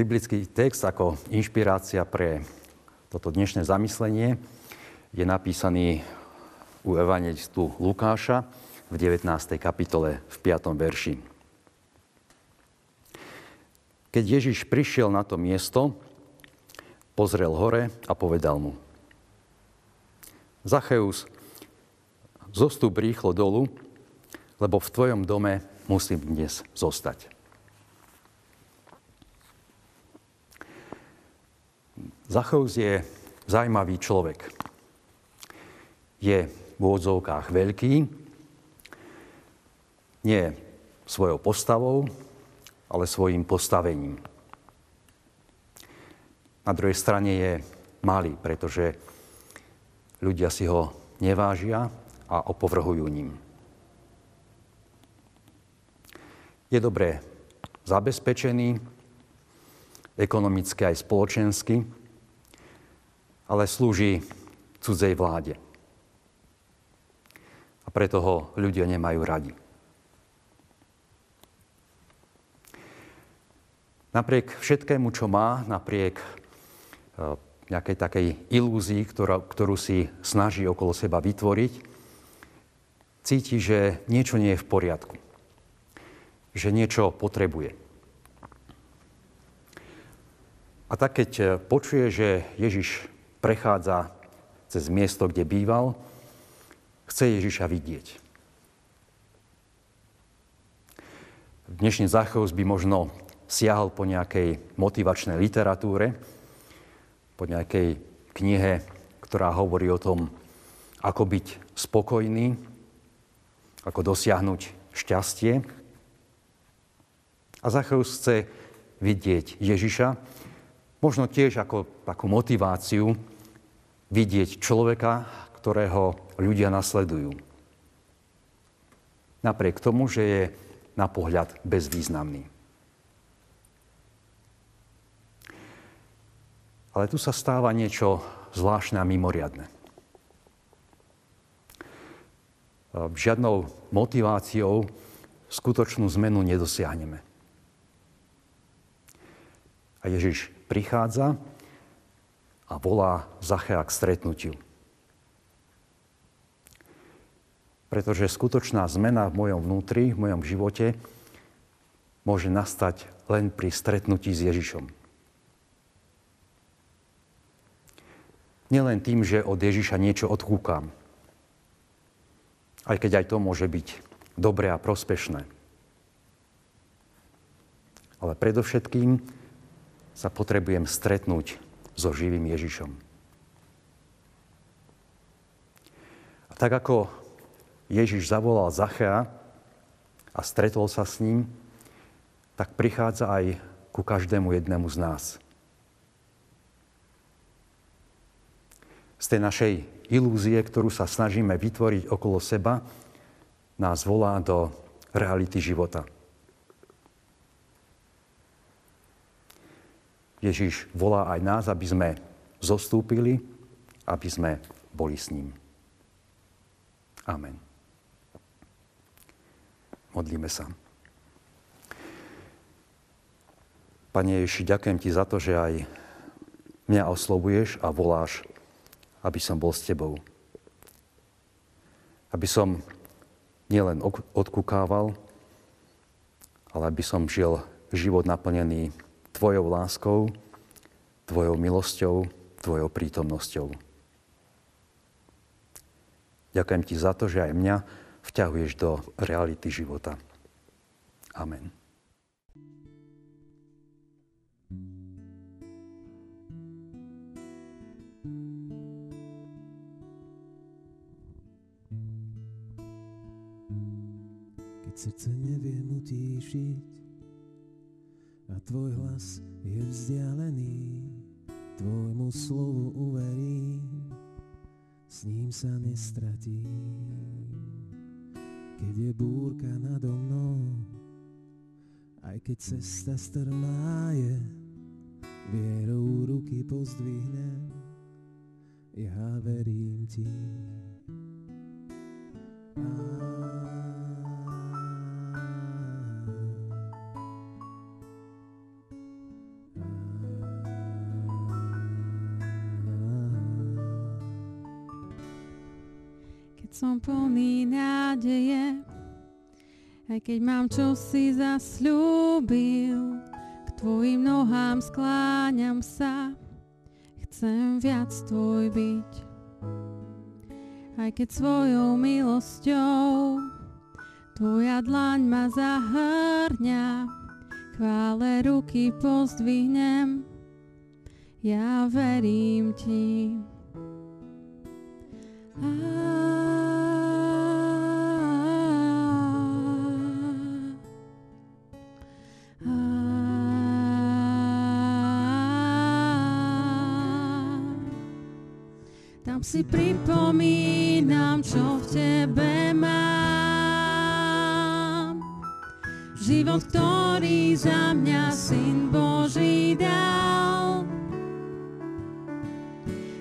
Biblický text ako inšpirácia pre toto dnešné zamyslenie je napísaný u evangelistu Lukáša v 19. kapitole v 5. verši. Keď Ježiš prišiel na to miesto, pozrel hore a povedal mu Zacheus, zostup rýchlo dolu, lebo v tvojom dome musím dnes zostať. Zacheus je zaujímavý človek. Je v úvodzovkách veľký, nie svojou postavou, ale svojim postavením. Na druhej strane je malý, pretože ľudia si ho nevážia a opovrhujú ním. Je dobré zabezpečený, ekonomicky aj spoločensky, ale slúži cudzej vláde. A preto ho ľudia nemajú radi. Napriek všetkému, čo má, napriek e, nejakej takej ilúzii, ktorá, ktorú si snaží okolo seba vytvoriť, cíti, že niečo nie je v poriadku. Že niečo potrebuje. A tak keď e, počuje, že Ježiš prechádza cez miesto, kde býval, chce Ježiša vidieť. Dnešný Zacheus by možno siahol po nejakej motivačnej literatúre, po nejakej knihe, ktorá hovorí o tom, ako byť spokojný, ako dosiahnuť šťastie. A Zacheus chce vidieť Ježiša, možno tiež ako takú motiváciu vidieť človeka, ktorého ľudia nasledujú. Napriek tomu, že je na pohľad bezvýznamný. Ale tu sa stáva niečo zvláštne a mimoriadne. Žiadnou motiváciou skutočnú zmenu nedosiahneme. A Ježiš prichádza a volá Zachea k stretnutiu. Pretože skutočná zmena v mojom vnútri, v mojom živote môže nastať len pri stretnutí s Ježišom. Nielen tým, že od Ježiša niečo odkúkam, aj keď aj to môže byť dobré a prospešné. Ale predovšetkým sa potrebujem stretnúť so živým Ježišom. A tak ako Ježiš zavolal Zachea a stretol sa s ním, tak prichádza aj ku každému jednému z nás. Z tej našej ilúzie, ktorú sa snažíme vytvoriť okolo seba, nás volá do reality života. Ježiš volá aj nás, aby sme zostúpili, aby sme boli s ním. Amen. Modlíme sa. Pane Ježiši, ďakujem Ti za to, že aj mňa oslovuješ a voláš, aby som bol s Tebou. Aby som nielen odkúkával, ale aby som žil život naplnený Tvojou láskou, Tvojou milosťou, Tvojou prítomnosťou. Ďakujem Ti za to, že aj mňa vťahuješ do reality života. Amen. Keď srdce neviem utíšiť, tvoj hlas je vzdialený, tvojmu slovu uverím, s ním sa nestratím. Keď je búrka nado mnou, aj keď cesta strmá je, vierou ruky pozdvihnem, ja verím ti. Amen. Som plný nádeje, aj keď mám čo si zasľúbil, k tvojim nohám skláňam sa, chcem viac tvoj byť. Aj keď svojou milosťou tvoja dlaň ma zahrňa, chvále ruky pozdvihnem, ja verím ti. Tam si pripomínam, čo v tebe mám. Život, ktorý za mňa Syn Boží dal.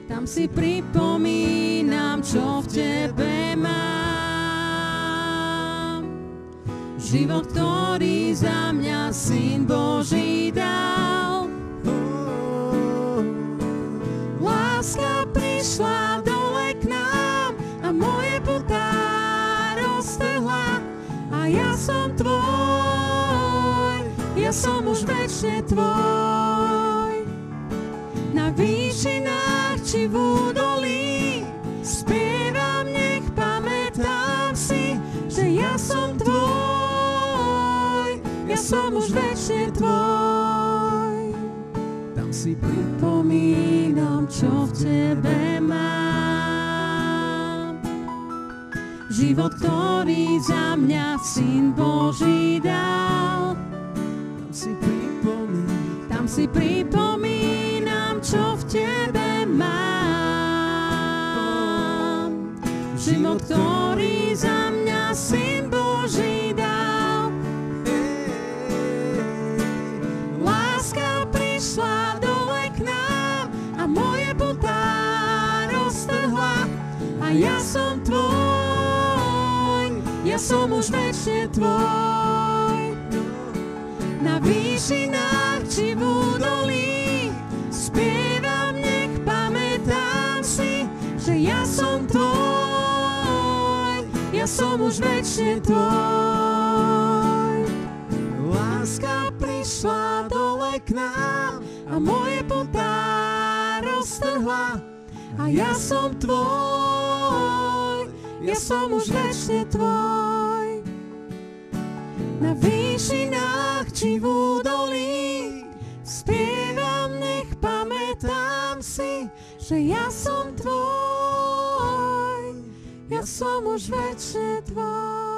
Tam si pripomínam, čo v tebe mám. Život, ktorý za mňa Syn Boží ja som už večne tvoj. Na výšinách či v údolí spievam, nech pamätám si, že ja som tvoj, ja som už večne tvoj. Tam si Pripomínam, čo v tebe mám. Život, ktorý za mňa Syn Boží dal. Si pripomínam, Tam si pripomínam, čo v tebe mám. Život, ktorý za mňa Syn Boží dal. Láska prišla dole k a moje putá roztrhla a ja som tvoj, ja som už večne tvoj. Na výšinách či v údolí spievam, nech pamätám si, že ja som tvoj, ja som už večne tvoj. Láska prišla dole k nám a moje putá roztrhla a ja som tvoj, ja som už večne tvoj. Na výšinách či v údolí spievam, nech pamätám si, že ja som tvoj, ja som už večne tvoj.